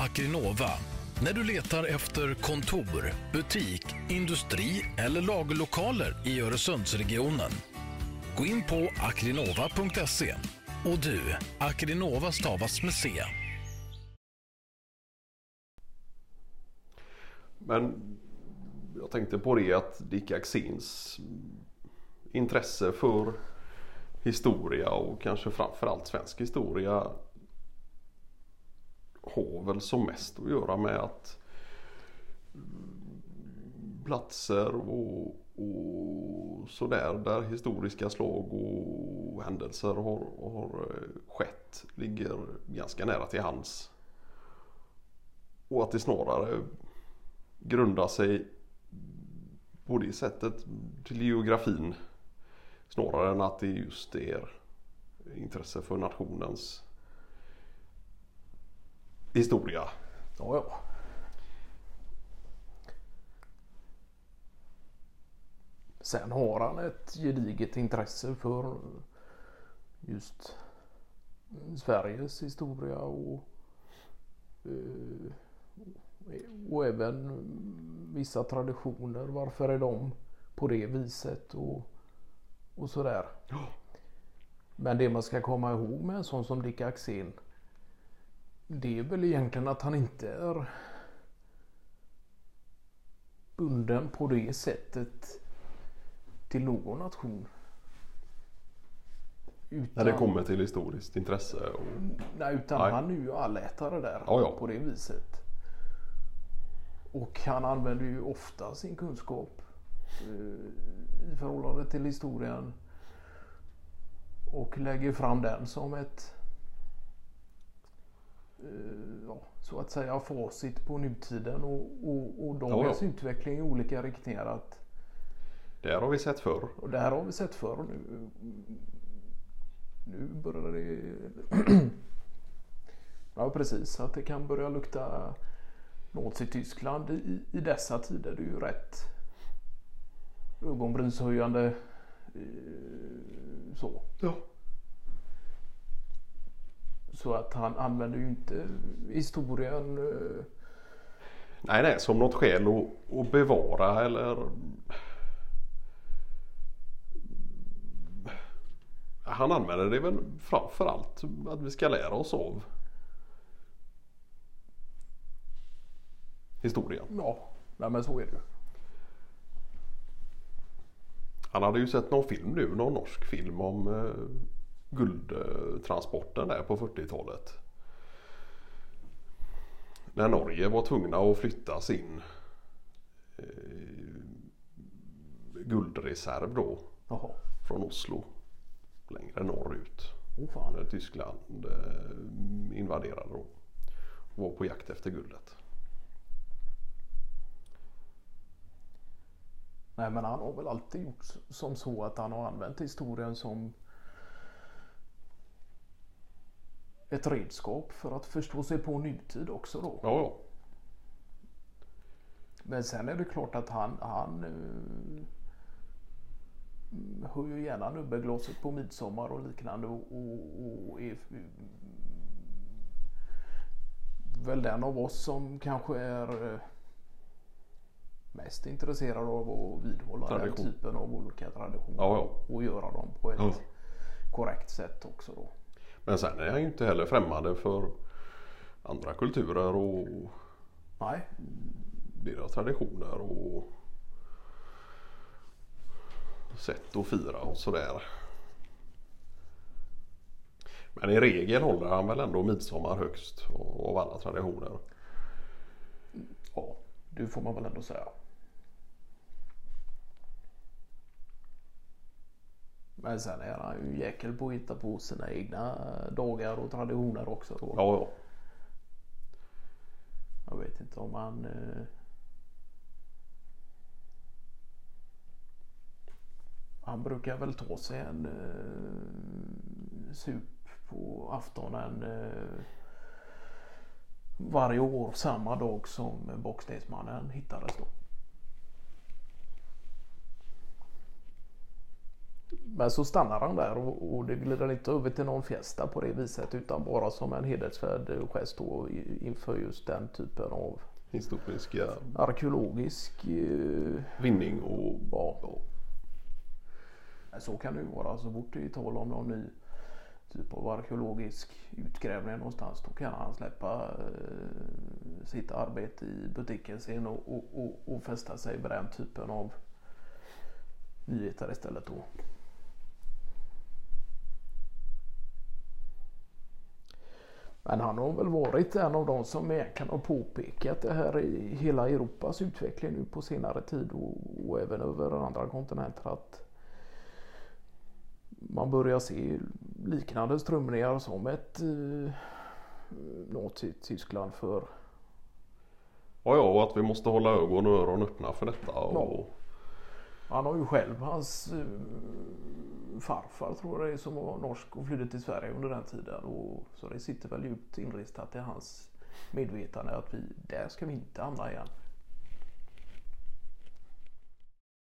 Akrinova. När du letar efter kontor, butik, industri eller lagerlokaler i Öresundsregionen. Gå in på akrinova.se. Och du, Akrinova stavas med C. Men jag tänkte på det att Dick Axins intresse för historia och kanske framförallt svensk historia har väl som mest att göra med att platser och, och sådär där historiska slag och händelser har, har eh, skett ligger ganska nära till hands. Och att det snarare grundar sig på det sättet till geografin snarare än att det just är intresse för nationens historia. Ja, ja. Sen har han ett gediget intresse för just Sveriges historia och, eh, och även vissa traditioner. Varför är de på det viset och, och sådär. Men det man ska komma ihåg med en sån som Dick Axén det är väl egentligen att han inte är bunden på det sättet till någon nation. Utan, När det kommer till historiskt intresse? Och... Nej, utan nej. han är ju allätare där ja, ja. på det viset. Och han använder ju ofta sin kunskap eh, i förhållande till historien och lägger fram den som ett ja, så att säga facit på nutiden och, och, och dagens ja, ja. utveckling i olika riktningar. Att, det här har vi sett förr. Och det här har vi sett förr. Nu, nu börjar det... ja precis, att det kan börja lukta Nazityskland i, i dessa tider. Det är ju rätt ögonbrynshöjande eh, så. Ja. Så att han använder ju inte historien. Eh, nej, nej, som något skäl att, att bevara eller Han använder det väl framförallt att vi ska lära oss av historien. Ja, nej, men så är det ju. Han hade ju sett någon film nu, någon norsk film om eh, guldtransporten där på 40-talet. När Norge var tvungna att flytta sin eh, guldreserv då. Jaha. Från Oslo längre norrut. Oh, när Tyskland eh, invaderade då. Och var på jakt efter guldet. Nej men han har väl alltid gjort som så att han har använt historien som ett redskap för att förstå sig på nutid också då. Ja, Men sen är det klart att han, han uh, hör ju gärna nubbeglaset på midsommar och liknande och, och, och är väl den av oss som kanske är uh, mest intresserad av att vidhålla Tradition. den typen av olika traditioner ja, ja. och göra dem på ett ja. korrekt sätt också då. Men sen är han ju inte heller främmande för andra kulturer och Nej. deras traditioner och sätt att fira och sådär. Men i regel håller han väl ändå midsommar högst av alla traditioner. Ja, det får man väl ändå säga. Men sen är han ju jäkel på att hitta på sina egna dagar och traditioner också. Då. Ja, ja. Jag vet inte om han... Eh... Han brukar väl ta sig en eh, sup på aftonen eh, varje år samma dag som Bockstensmannen hittades då. Men så stannar han där och, och det glider inte över till någon fiesta på det viset utan bara som en hedersvärd gest då inför just den typen av Historiska arkeologisk eh, vinning och Ja. Men Så kan det ju vara. Så fort det är tal om någon ny typ av arkeologisk utgrävning någonstans då kan han släppa eh, sitt arbete i butiken sin och, och, och, och fästa sig vid den typen av nyheter istället då. Men han har väl varit en av de som egentligen har påpekat det här i hela Europas utveckling nu på senare tid och, och även över andra kontinenter att man börjar se liknande strömningar som ett eh, Nazityskland för ja, ja, och att vi måste hålla ögon och öron öppna för detta. Och, Han har ju själv hans eh, farfar tror jag det är som var norsk och flydde till Sverige under den tiden. Och, så det sitter väl djupt inristat i hans medvetande att vi, där ska vi inte hamna igen.